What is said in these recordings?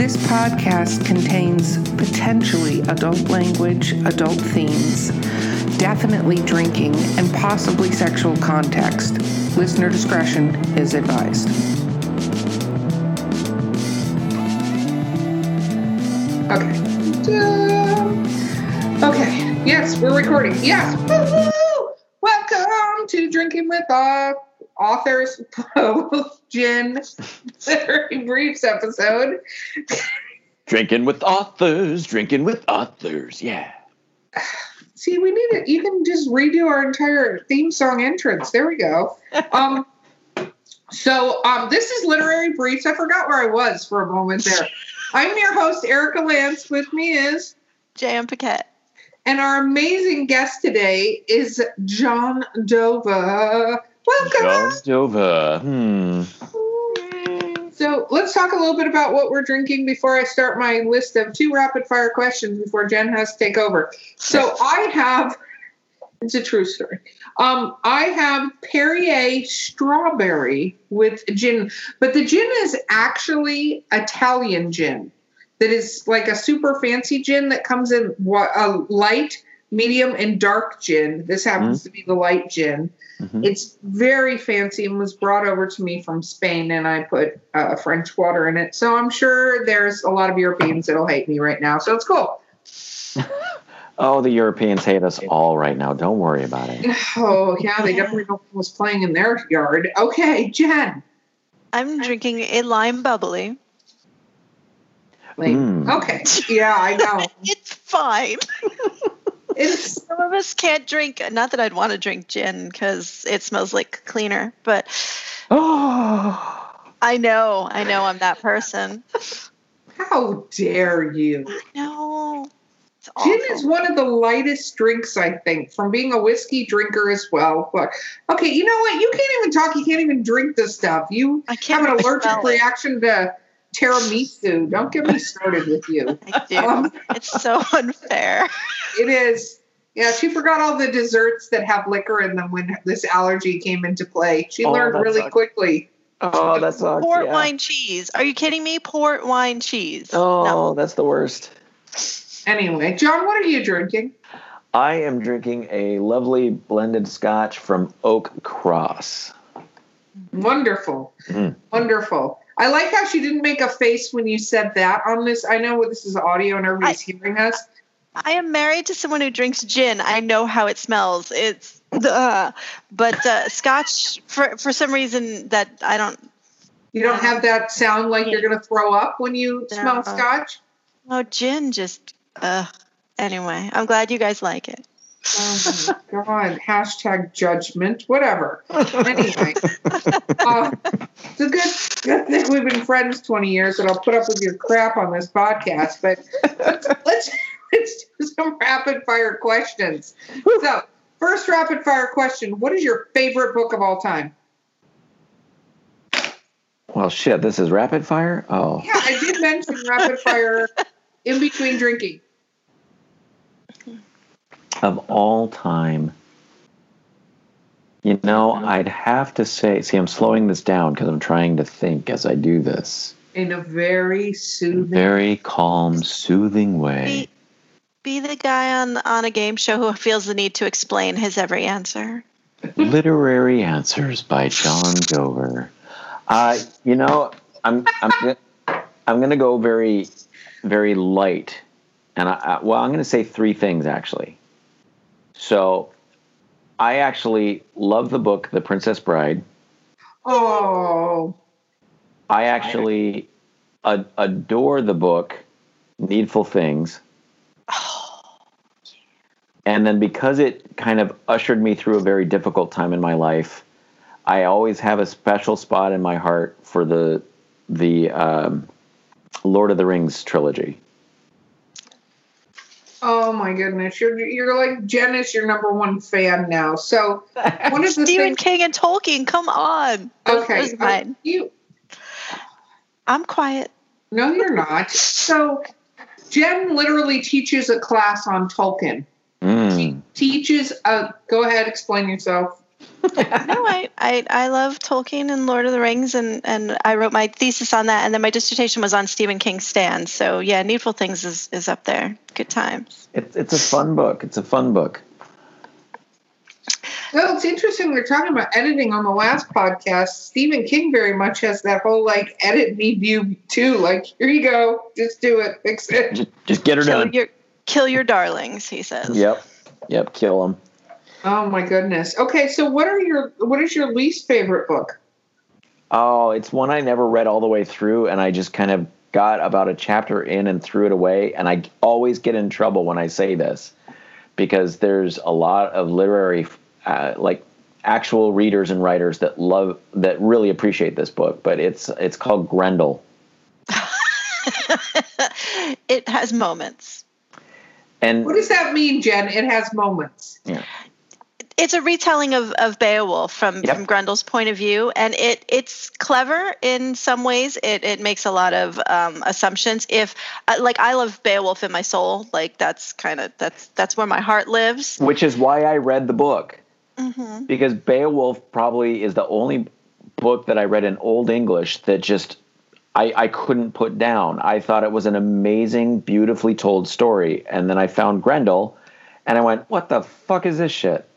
This podcast contains potentially adult language, adult themes, definitely drinking, and possibly sexual context. Listener discretion is advised. Okay. Okay. Yes, we're recording. Yes. Woo-hoo! Welcome to Drinking with Authors Gin Very Briefs episode. Drinking with authors, drinking with authors, yeah. See, we need to even just redo our entire theme song entrance. There we go. Um, so um, this is Literary Briefs. I forgot where I was for a moment there. I'm your host, Erica Lance. With me is J.M. Paquette. And our amazing guest today is John Dover. Welcome. Hmm. So let's talk a little bit about what we're drinking before I start my list of two rapid fire questions before Jen has to take over. So I have, it's a true story. Um, I have Perrier strawberry with gin, but the gin is actually Italian gin that is like a super fancy gin that comes in a light, medium, and dark gin. This happens mm-hmm. to be the light gin. Mm-hmm. It's very fancy and was brought over to me from Spain, and I put uh, French water in it. So I'm sure there's a lot of Europeans that'll hate me right now. So it's cool. oh, the Europeans hate us all right now. Don't worry about it. Oh, yeah, they definitely know was playing in their yard. Okay, Jen. I'm drinking a lime bubbly. Mm. Okay. Yeah, I know. it's fine. some of us can't drink. Not that I'd want to drink gin because it smells like cleaner, but oh, I know, I know, I'm that person. How dare you? I know. Gin is one of the lightest drinks, I think, from being a whiskey drinker as well. But okay, you know what? You can't even talk. You can't even drink this stuff. You have an allergic reaction to tiramisu. Don't get me started with you. I do. Um, it's so unfair. It is. Yeah, she forgot all the desserts that have liquor in them when this allergy came into play. She oh, learned really sucks. quickly. Oh, that's sucks. Port yeah. wine cheese. Are you kidding me? Port wine cheese. Oh, no. that's the worst. Anyway, John, what are you drinking? I am drinking a lovely blended scotch from Oak Cross. Wonderful. Mm. Wonderful. I like how she didn't make a face when you said that on this. I know this is audio and everybody's I, hearing us. I am married to someone who drinks gin. I know how it smells. It's uh, but uh, scotch for for some reason that I don't. You don't have that sound like you're going to throw up when you no. smell scotch. Oh, gin just. Uh, anyway, I'm glad you guys like it. Oh my god! Hashtag judgment. Whatever. Anyway, uh, it's a good good thing we've been friends twenty years, and I'll put up with your crap on this podcast. But let's let's, let's do some rapid fire questions. So, first rapid fire question: What is your favorite book of all time? Well, shit. This is rapid fire. Oh, yeah. I did mention rapid fire in between drinking of all time. You know, I'd have to say, see, I'm slowing this down because I'm trying to think as I do this. In a very soothing, very calm, soothing way. Be, be the guy on on a game show who feels the need to explain his every answer. Literary Answers by John Dover. Uh, you know, I'm I'm I'm going to go very very light, and I, I well, I'm going to say three things actually. So I actually love the book, The Princess Bride. Oh. I actually ad- adore the book, Needful Things. And then because it kind of ushered me through a very difficult time in my life, I always have a special spot in my heart for the the um, Lord of the Rings trilogy. Oh my goodness, you're you're like Jen is your number one fan now. So one of the Stephen things, King and Tolkien, come on. Okay, uh, you. I'm quiet. No, you're not. so Jen literally teaches a class on Tolkien. She teaches a. Go ahead, explain yourself. no, I, I I love Tolkien and Lord of the Rings, and and I wrote my thesis on that, and then my dissertation was on Stephen King's Stand. So yeah, Needful Things is is up there. Good times. It's it's a fun book. It's a fun book. Well, it's interesting. We are talking about editing on the last podcast. Stephen King very much has that whole like edit me view too. Like, here you go, just do it, fix it. Just, just get her kill done. Your, kill your darlings, he says. Yep, yep, kill them. Oh my goodness. Okay, so what are your what is your least favorite book? Oh, it's one I never read all the way through, and I just kind of got about a chapter in and threw it away. And I always get in trouble when I say this because there's a lot of literary, uh, like actual readers and writers that love that really appreciate this book. But it's it's called Grendel. it has moments. And what does that mean, Jen? It has moments. Yeah it's a retelling of, of Beowulf from, yep. from Grendel's point of view, and it it's clever in some ways. It it makes a lot of um, assumptions. If uh, like I love Beowulf in my soul, like that's kind of that's that's where my heart lives. Which is why I read the book, mm-hmm. because Beowulf probably is the only book that I read in Old English that just I, I couldn't put down. I thought it was an amazing, beautifully told story, and then I found Grendel, and I went, "What the fuck is this shit?"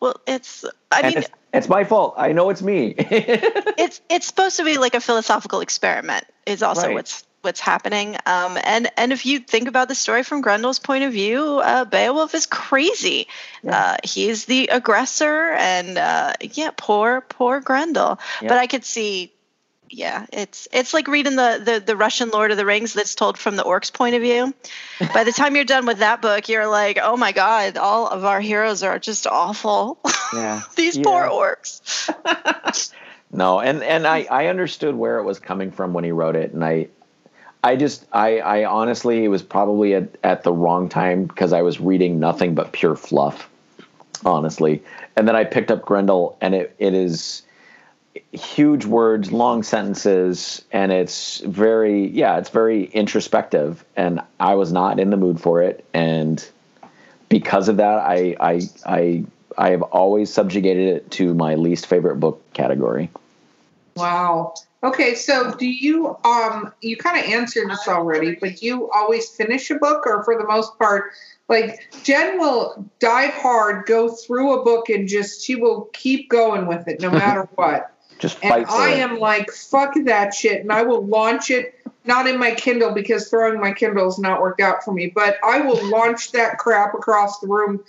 Well, it's. I and mean, it's, it's, my fault. I know it's me. it's it's supposed to be like a philosophical experiment. Is also right. what's what's happening. Um, and and if you think about the story from Grendel's point of view, uh, Beowulf is crazy. Yeah. Uh, he's the aggressor, and uh, yeah, poor poor Grendel. Yeah. But I could see yeah, it's it's like reading the, the the Russian Lord of the Rings that's told from the orcs' point of view. By the time you're done with that book, you're like, oh my god, all of our heroes are just awful. Yeah, these yeah. poor orcs. no, and and I I understood where it was coming from when he wrote it, and I I just I I honestly it was probably at at the wrong time because I was reading nothing but pure fluff, honestly, and then I picked up Grendel, and it it is huge words, long sentences, and it's very yeah, it's very introspective. And I was not in the mood for it, and because of that, I I I I have always subjugated it to my least favorite book category. Wow. Okay, so do you um you kind of answered this already, but do you always finish a book or for the most part like Jen will dive hard, go through a book and just she will keep going with it no matter what. Just fight and I it. am like, fuck that shit. And I will launch it, not in my Kindle because throwing my Kindle has not worked out for me, but I will launch that crap across the room,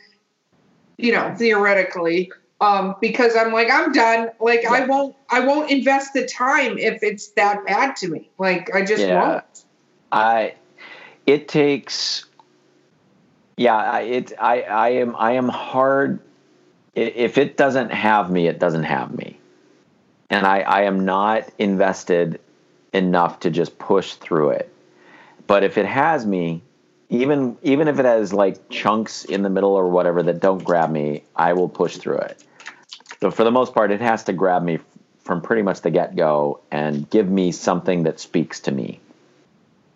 you know, theoretically. Um, because I'm like, I'm done. Like yeah. I won't I won't invest the time if it's that bad to me. Like I just yeah. won't. I it takes yeah, I, it I I am I am hard if it doesn't have me, it doesn't have me and I, I am not invested enough to just push through it. But if it has me, even even if it has like chunks in the middle or whatever that don't grab me, I will push through it. So for the most part, it has to grab me from pretty much the get go and give me something that speaks to me.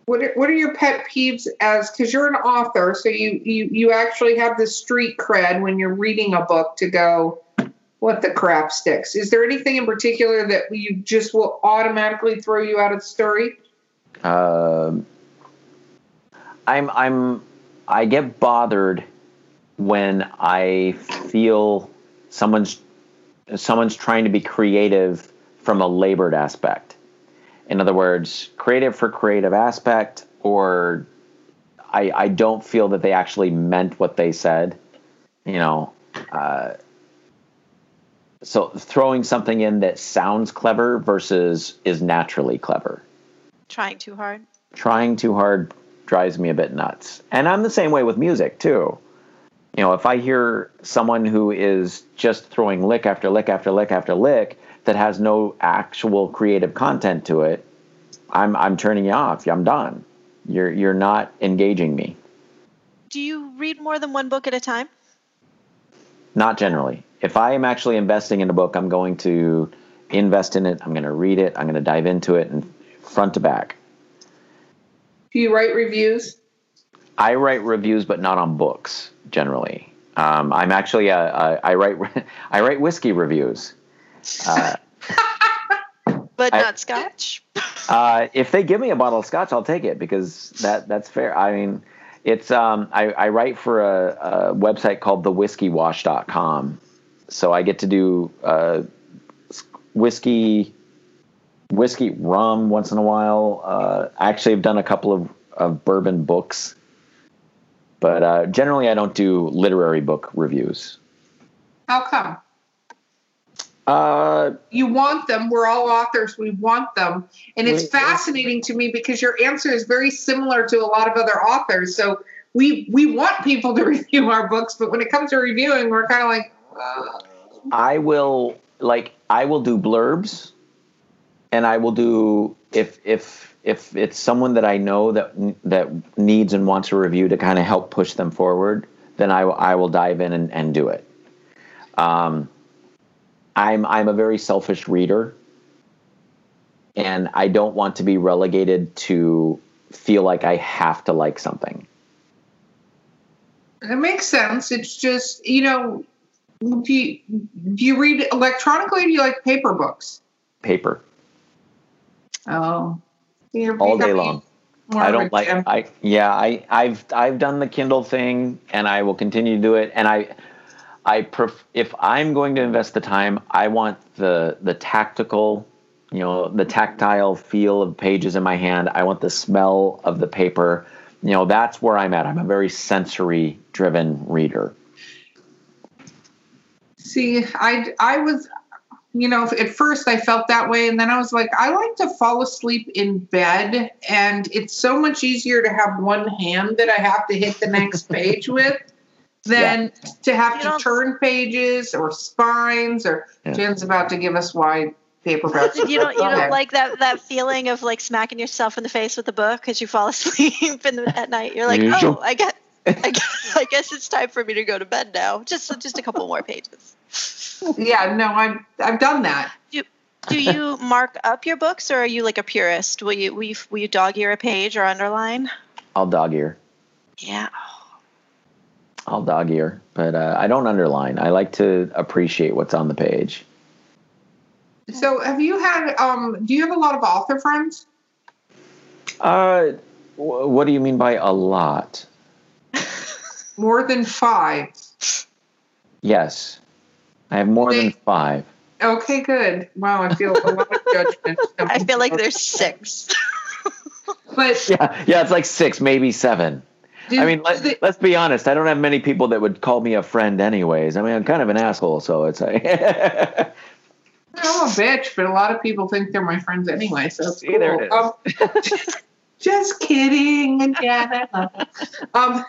What are, what are your pet peeves as because you're an author, so you, you you actually have the street cred when you're reading a book to go what the crap sticks. Is there anything in particular that you just will automatically throw you out of the story? Um, I'm I'm I get bothered when I feel someone's someone's trying to be creative from a labored aspect. In other words, creative for creative aspect, or I I don't feel that they actually meant what they said. You know. Uh, so throwing something in that sounds clever versus is naturally clever. Trying too hard. Trying too hard drives me a bit nuts. And I'm the same way with music too. You know, if I hear someone who is just throwing lick after lick after lick after lick that has no actual creative content to it, I'm I'm turning you off. I'm done. You're you're not engaging me. Do you read more than one book at a time? Not generally if I am actually investing in a book, I'm going to invest in it. I'm going to read it. I'm going to dive into it and front to back. Do you write reviews? I write reviews, but not on books generally. Um, I'm actually a, a, I write I write whiskey reviews. Uh, but I, not scotch. Uh, if they give me a bottle of scotch, I'll take it because that that's fair. I mean, it's um, I, I write for a, a website called thewhiskeywash.com, so I get to do uh, whiskey, whiskey rum once in a while. Uh, actually, I've done a couple of, of bourbon books, but uh, generally I don't do literary book reviews. How come? Uh, you want them. We're all authors. We want them. And it's fascinating to me because your answer is very similar to a lot of other authors. So we we want people to review our books, but when it comes to reviewing, we're kind of like. Uh. I will like I will do blurbs, and I will do if if if it's someone that I know that that needs and wants a review to kind of help push them forward, then I will I will dive in and, and do it. Um, I'm I'm a very selfish reader and I don't want to be relegated to feel like I have to like something. It makes sense. It's just, you know, do you, do you read electronically or do you like paper books? Paper. Oh. All day long. I don't like I yeah, I I've I've done the Kindle thing and I will continue to do it and I I pref- if I'm going to invest the time, I want the the tactical, you know, the tactile feel of pages in my hand. I want the smell of the paper. You know, that's where I'm at. I'm a very sensory driven reader. See, I I was you know, at first I felt that way, and then I was like, I like to fall asleep in bed, and it's so much easier to have one hand that I have to hit the next page with than yeah. to have you to turn pages or spines or yeah. Jen's about to give us why paperbacks. you don't you don't like that that feeling of like smacking yourself in the face with a book as you fall asleep in the, at night. You're like, oh, I guess, I guess I guess it's time for me to go to bed now. Just just a couple more pages. Yeah, no, I've I've done that. Do, do you mark up your books, or are you like a purist? Will you will you, will you dog ear a page or underline? I'll dog ear. Yeah. I'll dog ear, but uh, I don't underline. I like to appreciate what's on the page. So, have you had? Um, do you have a lot of author friends? Uh, what do you mean by a lot? more than five. Yes, I have more they, than five. Okay, good. Wow, I feel a lot of judgment. I feel like there's six. but yeah, yeah, it's like six, maybe seven. I mean, let, they, let's be honest. I don't have many people that would call me a friend, anyways. I mean, I'm kind of an asshole, so it's like. I'm a bitch, but a lot of people think they're my friends anyway. So See, cool. there it is. Um, just kidding, yeah. Um,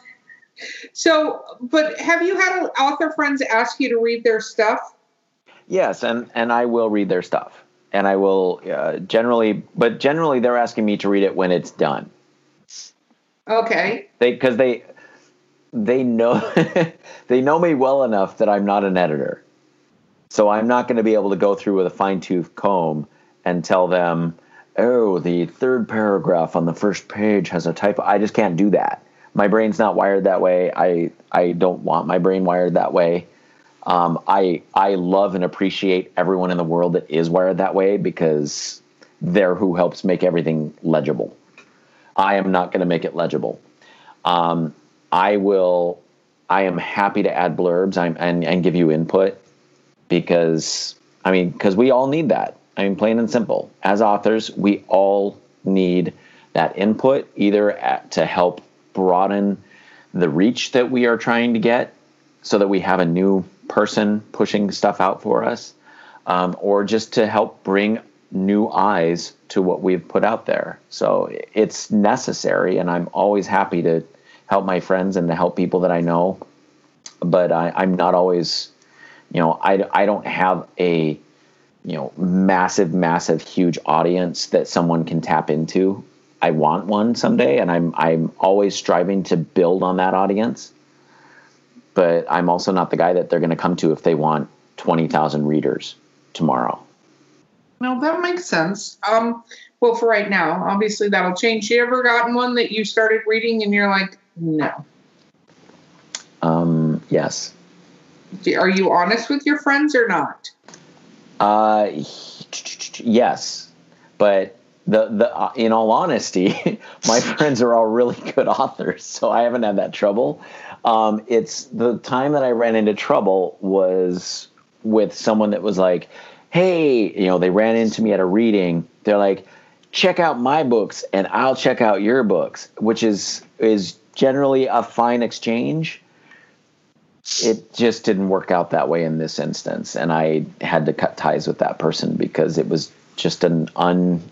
so, but have you had author friends ask you to read their stuff? Yes, and and I will read their stuff, and I will uh, generally, but generally they're asking me to read it when it's done. Okay. They because they they know they know me well enough that I'm not an editor. So I'm not going to be able to go through with a fine tooth comb and tell them, "Oh, the third paragraph on the first page has a typo." I just can't do that. My brain's not wired that way. I I don't want my brain wired that way. Um, I I love and appreciate everyone in the world that is wired that way because they're who helps make everything legible. I am not going to make it legible. Um, I will. I am happy to add blurbs I'm, and and give you input because I mean because we all need that. I mean, plain and simple. As authors, we all need that input either at, to help broaden the reach that we are trying to get, so that we have a new person pushing stuff out for us, um, or just to help bring new eyes to what we've put out there. So it's necessary, and I'm always happy to help my friends and to help people that I know. But I, I'm not always, you know, I, I don't have a, you know, massive, massive, huge audience that someone can tap into. I want one someday, and I'm I'm always striving to build on that audience. But I'm also not the guy that they're going to come to if they want twenty thousand readers tomorrow. No, that makes sense. Um, well, for right now, obviously that'll change. You ever gotten one that you started reading and you're like, no? Um, yes. Are you honest with your friends or not? Uh, yes, but the the uh, in all honesty, my friends are all really good authors, so I haven't had that trouble. Um, it's the time that I ran into trouble was with someone that was like, "Hey, you know," they ran into me at a reading. They're like, "Check out my books, and I'll check out your books," which is is generally a fine exchange. It just didn't work out that way in this instance, and I had to cut ties with that person because it was just an un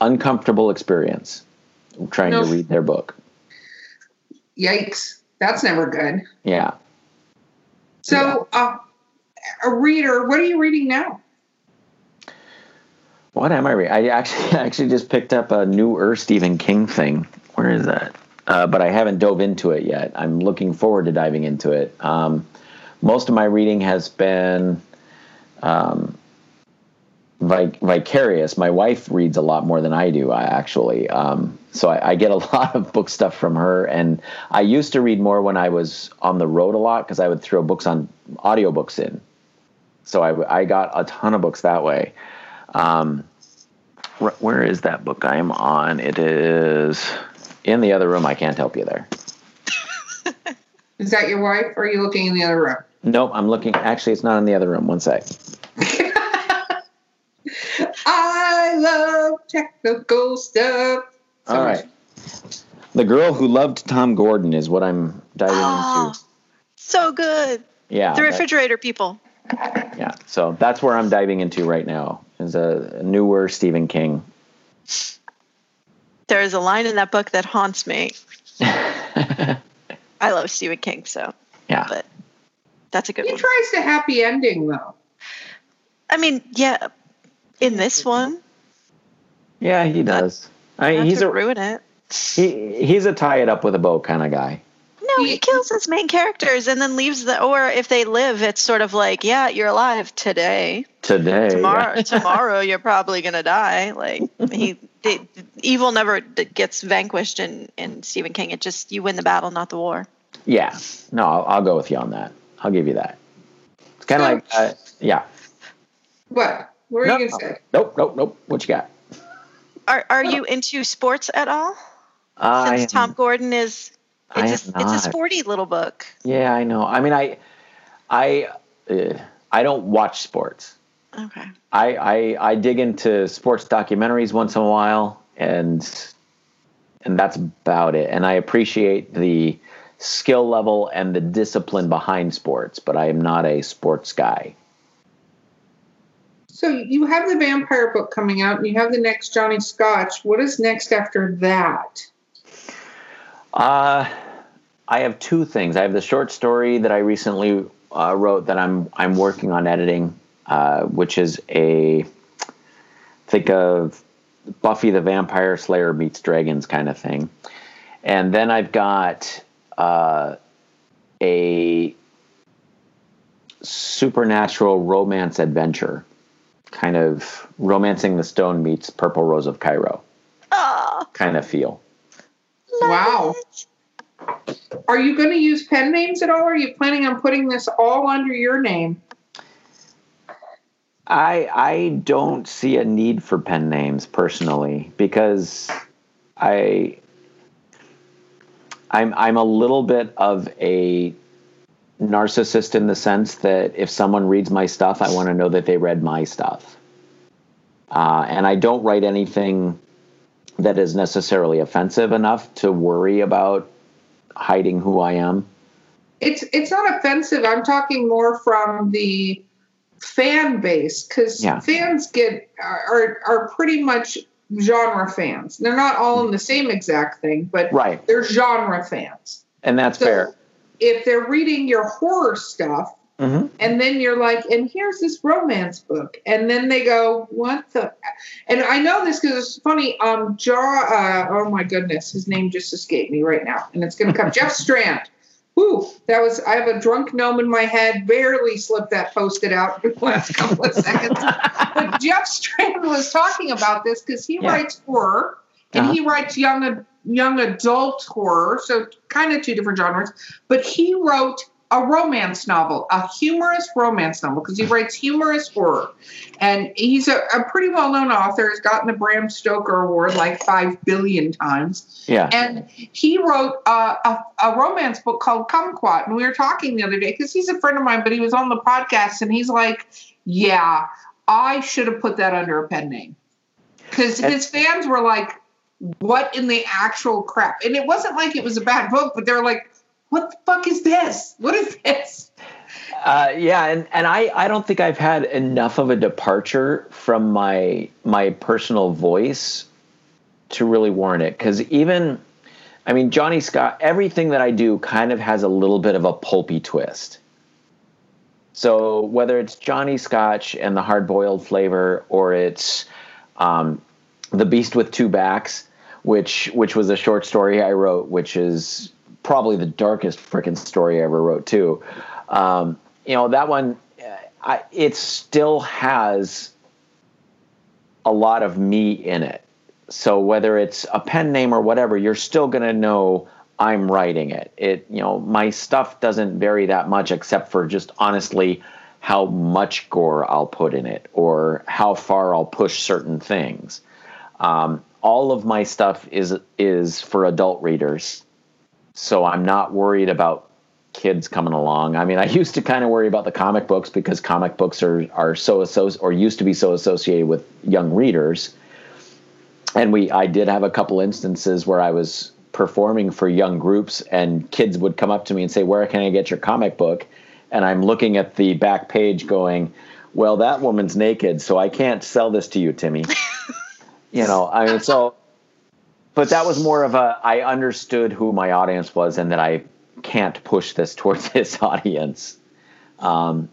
uncomfortable experience trying no. to read their book. Yikes. That's never good. Yeah. So, yeah. Uh, a reader, what are you reading now? What am I reading? I actually actually just picked up a newer Stephen King thing. Where is that? Uh, but I haven't dove into it yet. I'm looking forward to diving into it. Um, most of my reading has been um, vic- vicarious. My wife reads a lot more than I do, I actually. Um, so I, I, get a lot of book stuff from her. And I used to read more when I was on the road a lot because I would throw books on audiobooks in. So I, I got a ton of books that way. Um, where is that book I am on? It is in the other room. I can't help you there. is that your wife or are you looking in the other room? Nope, I'm looking. Actually, it's not in the other room. One sec. I love technical stuff. So All right. The girl who loved Tom Gordon is what I'm diving oh, into. So good. Yeah. The refrigerator people. Yeah. So that's where I'm diving into right now. Is a, a newer Stephen King. There is a line in that book that haunts me. I love Stephen King, so yeah. But that's a good he one. Tries the happy ending though. I mean, yeah, in this one. Yeah, he does. I, Not he's to a ruin it. He he's a tie it up with a bow kind of guy. No, he kills his main characters and then leaves the. Or if they live, it's sort of like, yeah, you're alive today. Today. Tomorrow, yeah. tomorrow you're probably gonna die. Like he, the, evil never gets vanquished in in Stephen King. It just you win the battle, not the war. Yeah. No, I'll, I'll go with you on that. I'll give you that. It's kind of so, like, uh, yeah. What? What are nope, you gonna say? Nope, nope, nope. What you got? Are Are you into sports at all? I Since Tom Gordon is, it's a, it's a sporty little book. Yeah, I know. I mean, I, I, uh, I don't watch sports. Okay. I, I I dig into sports documentaries once in a while, and and that's about it. And I appreciate the skill level and the discipline behind sports, but I am not a sports guy. So you have the vampire book coming out, and you have the next Johnny Scotch. What is next after that? Uh, I have two things. I have the short story that I recently uh, wrote that I'm I'm working on editing, uh, which is a think of Buffy the Vampire Slayer meets dragons kind of thing, and then I've got uh, a supernatural romance adventure kind of romancing the stone meets purple rose of cairo oh, kind of feel wow are you going to use pen names at all are you planning on putting this all under your name i i don't see a need for pen names personally because i i'm i'm a little bit of a narcissist in the sense that if someone reads my stuff, I want to know that they read my stuff. Uh, and I don't write anything that is necessarily offensive enough to worry about hiding who I am. It's it's not offensive. I'm talking more from the fan base because yeah. fans get are are pretty much genre fans. They're not all in the same exact thing, but right. they're genre fans. And that's so, fair if they're reading your horror stuff mm-hmm. and then you're like and here's this romance book and then they go what the and i know this because it's funny um jaw uh, oh my goodness his name just escaped me right now and it's going to come jeff strand Whew, that was I have a drunk gnome in my head. Barely slipped that post-it out in the last couple of seconds. but Jeff Strand was talking about this because he yeah. writes horror and uh-huh. he writes young young adult horror, so kind of two different genres. But he wrote a romance novel, a humorous romance novel, because he writes humorous horror. And he's a, a pretty well known author, has gotten the Bram Stoker Award like five billion times. Yeah. And he wrote uh, a, a romance book called Kumquat. And we were talking the other day, because he's a friend of mine, but he was on the podcast and he's like, yeah, I should have put that under a pen name. Because his fans were like, what in the actual crap? And it wasn't like it was a bad book, but they were like, what the fuck is this? What is this? Uh, yeah, and, and I, I don't think I've had enough of a departure from my my personal voice to really warrant it. Because even, I mean, Johnny Scotch, everything that I do kind of has a little bit of a pulpy twist. So whether it's Johnny Scotch and the hard boiled flavor, or it's um, the Beast with Two Backs, which which was a short story I wrote, which is probably the darkest freaking story I ever wrote too. Um, you know that one, I, it still has a lot of me in it. So whether it's a pen name or whatever, you're still gonna know I'm writing it. It you know my stuff doesn't vary that much except for just honestly how much gore I'll put in it or how far I'll push certain things. Um, all of my stuff is is for adult readers so I'm not worried about kids coming along. I mean, I used to kind of worry about the comic books because comic books are are so associated or used to be so associated with young readers. And we I did have a couple instances where I was performing for young groups and kids would come up to me and say, "Where can I get your comic book?" And I'm looking at the back page going, "Well, that woman's naked, so I can't sell this to you, Timmy." you know, I mean, so but that was more of a I understood who my audience was and that I can't push this towards this audience. Um,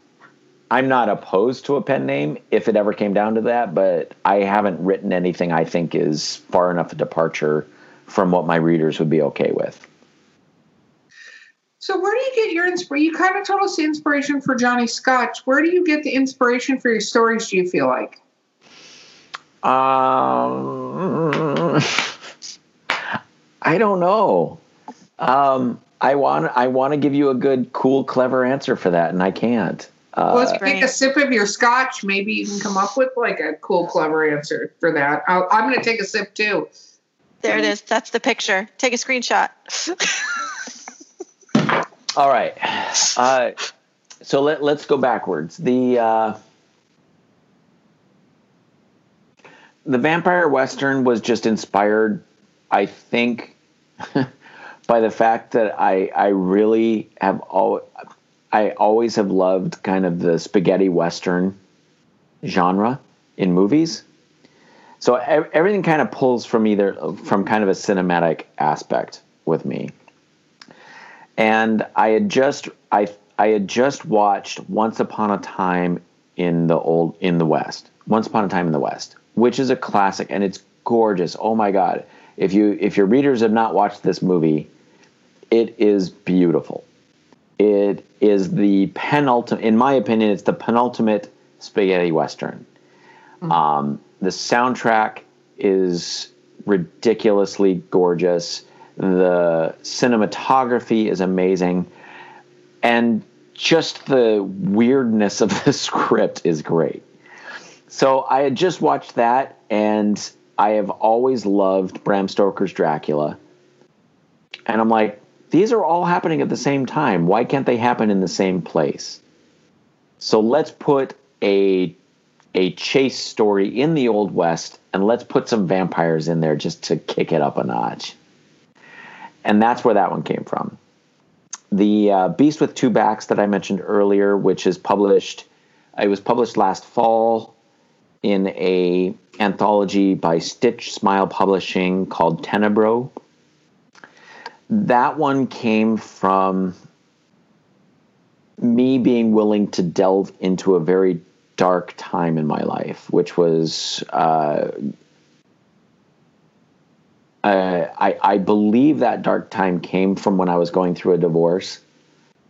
I'm not opposed to a pen name if it ever came down to that, but I haven't written anything I think is far enough a departure from what my readers would be okay with. So where do you get your inspiration? You kind of told us the inspiration for Johnny Scotch. Where do you get the inspiration for your stories? Do you feel like? Um. I don't know. Um, I want I want to give you a good, cool, clever answer for that, and I can't. Uh, well, let's take a sip of your scotch. Maybe you can come up with like a cool, clever answer for that. i am going to take a sip too. There it is. That's the picture. Take a screenshot. All right. Uh, so let let's go backwards. The uh, the vampire western was just inspired I think by the fact that I I really have all I always have loved kind of the spaghetti western genre in movies. So everything kind of pulls from either from kind of a cinematic aspect with me. And I had just I I had just watched Once Upon a Time in the old in the West. Once Upon a Time in the West, which is a classic and it's gorgeous. Oh my god if you if your readers have not watched this movie, it is beautiful. It is the penultimate, in my opinion, it's the penultimate spaghetti western. Mm-hmm. Um, the soundtrack is ridiculously gorgeous. The cinematography is amazing, and just the weirdness of the script is great. So I had just watched that, and I have always loved Bram Stoker's Dracula. And I'm like, these are all happening at the same time. Why can't they happen in the same place? So let's put a a chase story in the old west and let's put some vampires in there just to kick it up a notch. And that's where that one came from. The uh, Beast with Two Backs that I mentioned earlier, which is published, it was published last fall in a anthology by Stitch Smile Publishing called Tenebro. That one came from me being willing to delve into a very dark time in my life, which was uh, uh, I, I believe that dark time came from when I was going through a divorce,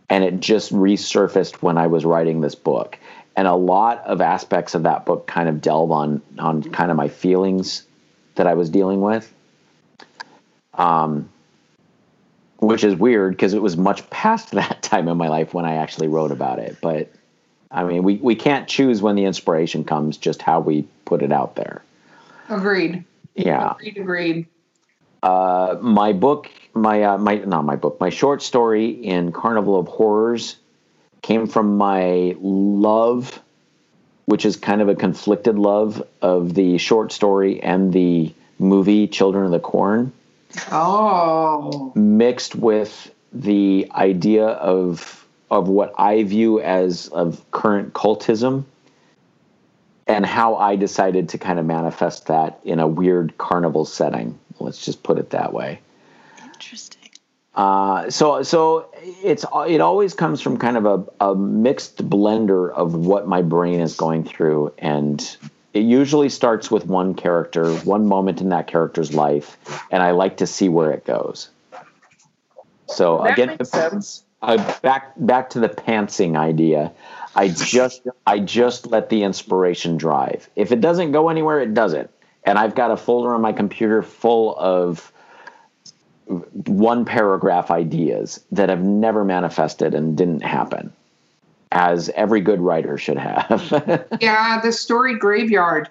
and it just resurfaced when I was writing this book and a lot of aspects of that book kind of delve on on kind of my feelings that I was dealing with. Um, which is weird because it was much past that time in my life when I actually wrote about it. But I mean, we, we can't choose when the inspiration comes, just how we put it out there. Agreed. Yeah. Agreed. Agreed. Uh, my book, my uh, my not my book, my short story in Carnival of Horrors came from my love, which is kind of a conflicted love of the short story and the movie Children of the Corn. Oh. Mixed with the idea of of what I view as of current cultism and how I decided to kind of manifest that in a weird carnival setting. Let's just put it that way. Interesting. Uh, so so it's it always comes from kind of a, a mixed blender of what my brain is going through and it usually starts with one character, one moment in that character's life, and I like to see where it goes. So That again, uh, back back to the pantsing idea. I just I just let the inspiration drive. If it doesn't go anywhere, it doesn't. And I've got a folder on my computer full of one paragraph ideas that have never manifested and didn't happen, as every good writer should have. Yeah, the story graveyard,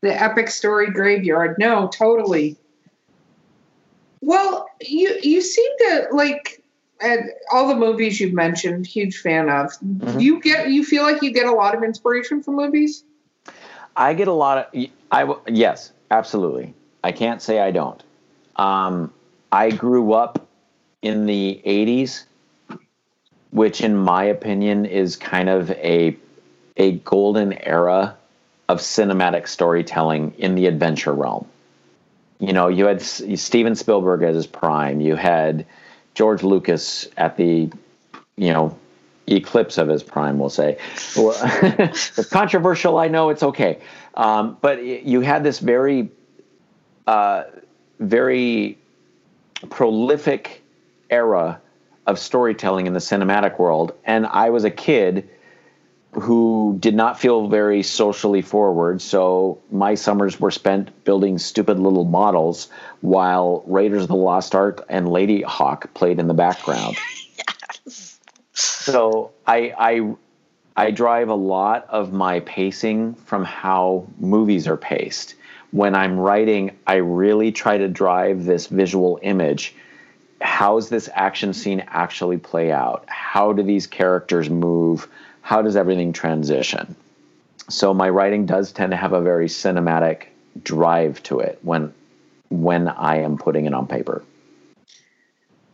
the epic story graveyard. No, totally. Well, you you seem to like and all the movies you've mentioned. Huge fan of. Mhm. You get you feel like you get a lot of inspiration from movies. I get a lot of I yes, absolutely. I can't say I don't. Um, I grew up in the '80s, which, in my opinion, is kind of a a golden era of cinematic storytelling in the adventure realm. You know, you had Steven Spielberg at his prime. You had George Lucas at the, you know, eclipse of his prime, we'll say. It's controversial, I know, it's okay. Um, but you had this very, uh, very prolific era of storytelling in the cinematic world. And I was a kid who did not feel very socially forward. So my summers were spent building stupid little models while Raiders of the Lost Ark and Ladyhawke played in the background. yes. So I, I I drive a lot of my pacing from how movies are paced. When I'm writing, I really try to drive this visual image. How's this action scene actually play out? How do these characters move? How does everything transition? So my writing does tend to have a very cinematic drive to it when when I am putting it on paper.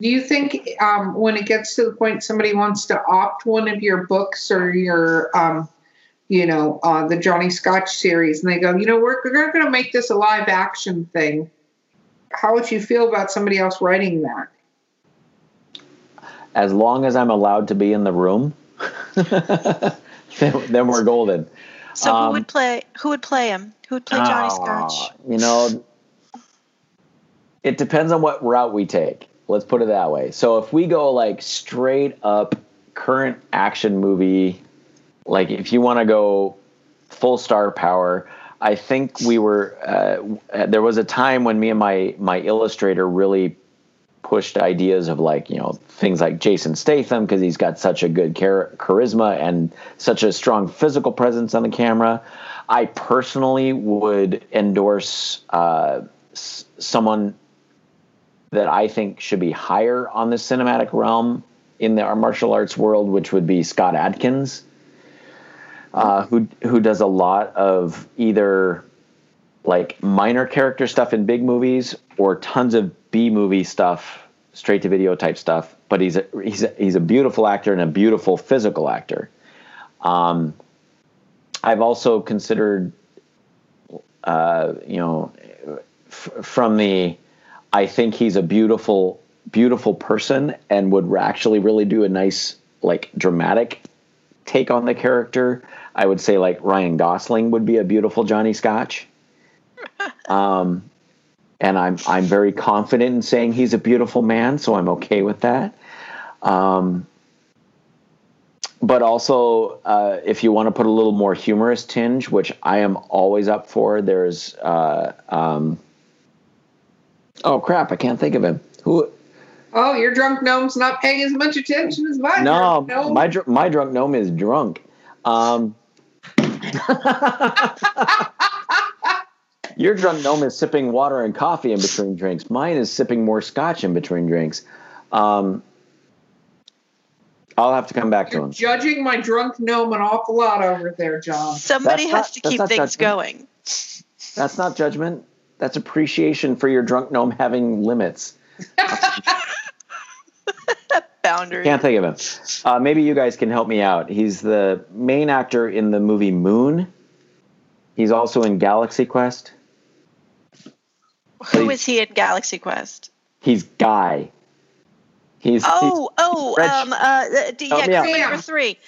Do you think um, when it gets to the point somebody wants to opt one of your books or your, um, you know, uh, the Johnny Scotch series, and they go, you know, we're, we're going to make this a live action thing. How would you feel about somebody else writing that? as long as I'm allowed to be in the room, then, then we're golden. So who Um, would play? Who would play him? Who would play Johnny Oh, Scotch? You know, it depends on what route we take. Let's put it that way. So if we go like straight up current action movie, like if you want to go full star power, I think we were. Uh, there was a time when me and my my illustrator really pushed ideas of like you know things like Jason Statham because he's got such a good char- charisma and such a strong physical presence on the camera. I personally would endorse uh, s- someone that I think should be higher on the cinematic realm in the martial arts world, which would be Scott Adkins, uh, who who does a lot of either like minor character stuff in big movies or tons of B movie stuff, straight to video type stuff. But he's a, he's a, he's a beautiful actor and a beautiful physical actor. Um, I've also considered, uh, you know, f- from the, I think he's a beautiful, beautiful person and would actually really do a nice, like, dramatic take on the character. I would say like Ryan Gosling would be a beautiful Johnny Scotch. Um, and I'm I'm very confident in saying he's a beautiful man, so I'm okay with that. Um, but also, uh, if you want to put a little more humorous tinge, which I am always up for, there's uh, um, oh crap, I can't think of him. Who Oh, your drunk gnome's not paying as much attention as mine. No, my dr- my drunk gnome is drunk. Um, your drunk gnome is sipping water and coffee in between drinks. Mine is sipping more scotch in between drinks. Um, I'll have to come back You're to him. judging my drunk gnome an awful lot over there, John. Somebody That's has not- to keep things judgment. going. That's not judgment. That's appreciation for your drunk gnome having limits. Boundary. Can't think of him. Uh, maybe you guys can help me out. He's the main actor in the movie Moon. He's also in Galaxy Quest. Who is he in Galaxy Quest? He's Guy. He's, he's Oh, oh, um, uh, d- Help yeah, crew number three.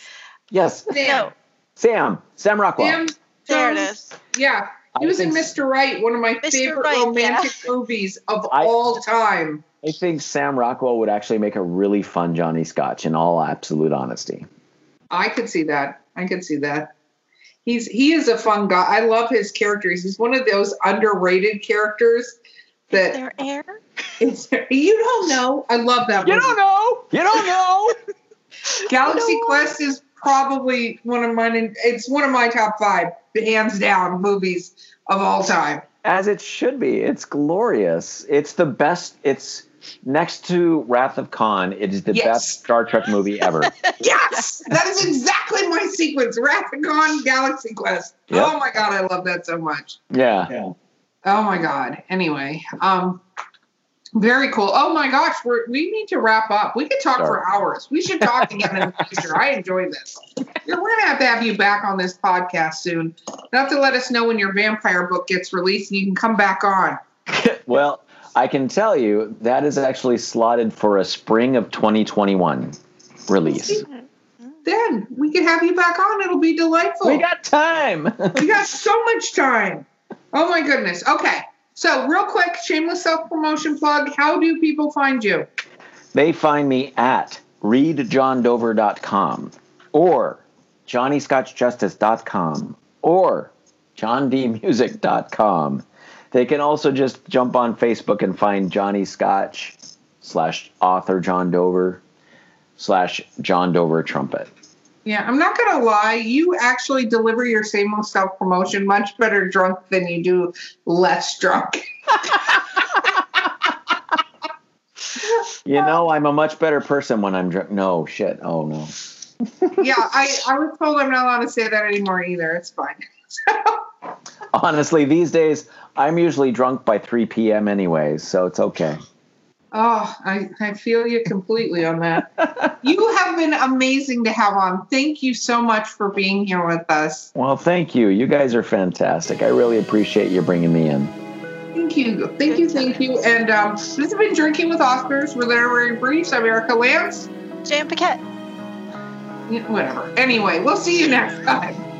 yes, Sam. No, Sam. Sam Rockwell. Sam there it Jones- is. Yeah. He was in Mr. Right, one of my Mr. favorite Right, romantic movies of I- all time. I think Sam Rockwell would actually make a really fun Johnny Scotch. In all absolute honesty. I could see that. I could see that. He's he is a fun guy. I love his characters. He's one of those underrated characters that There air. it's, you don't know. I love that. movie. You don't know. You don't know. Galaxy You know Quest is probably one of mine. It's one of my top five, hands down, movies of all time. As it should be. It's glorious. It's the best. It's next to Wrath of Khan. It is the Yes. best Star Trek movie ever. Yes, that is exactly my sequence. Wrath of Khan, Galaxy Quest. Yep. Oh my god, I love that so much. yeah. yeah. Oh my god. Anyway, um, very cool. Oh my gosh, we're, we need to wrap up. We could talk Sure. for hours. We should talk again in the future. I enjoy this. We're gonna have to have you back on this podcast soon. You have to let us know when your vampire book gets released, and you can come back on. Well, I can tell you that is actually slotted for a spring of 2021 release. Then we can have you back on. It'll be delightful. We got time. We got so much time. Oh my goodness. Okay. So, real quick, shameless self promotion plug. How do people find you? they find me at readjohndover.com or johnnyscotchjustice.com or johndmusic.com. They can also just jump on Facebook and find Johnny Scotch slash author John Dover slash John Dover trumpet. Yeah, I'm not gonna lie. You actually deliver your same old self promotion much better drunk than you do less drunk. You know, I'm a much better person when I'm drunk. No, shit. Oh, no. yeah, I, I was told I'm not allowed to say that anymore either. It's fine. Honestly, these days, I'm usually drunk by 3 p.m. anyways, so it's okay. Oh, I, I feel you completely on that. you have been amazing to have on. Thank you so much for being here with us. Well, thank you. You guys are fantastic. I really appreciate you bringing me in. Thank you. Thank you. Thank you. And um, this has been Drinking with Oscars. We're Literary Briefs. I'm Erica Lance. Jan Paquette. Whatever. Anyway, we'll see you next time.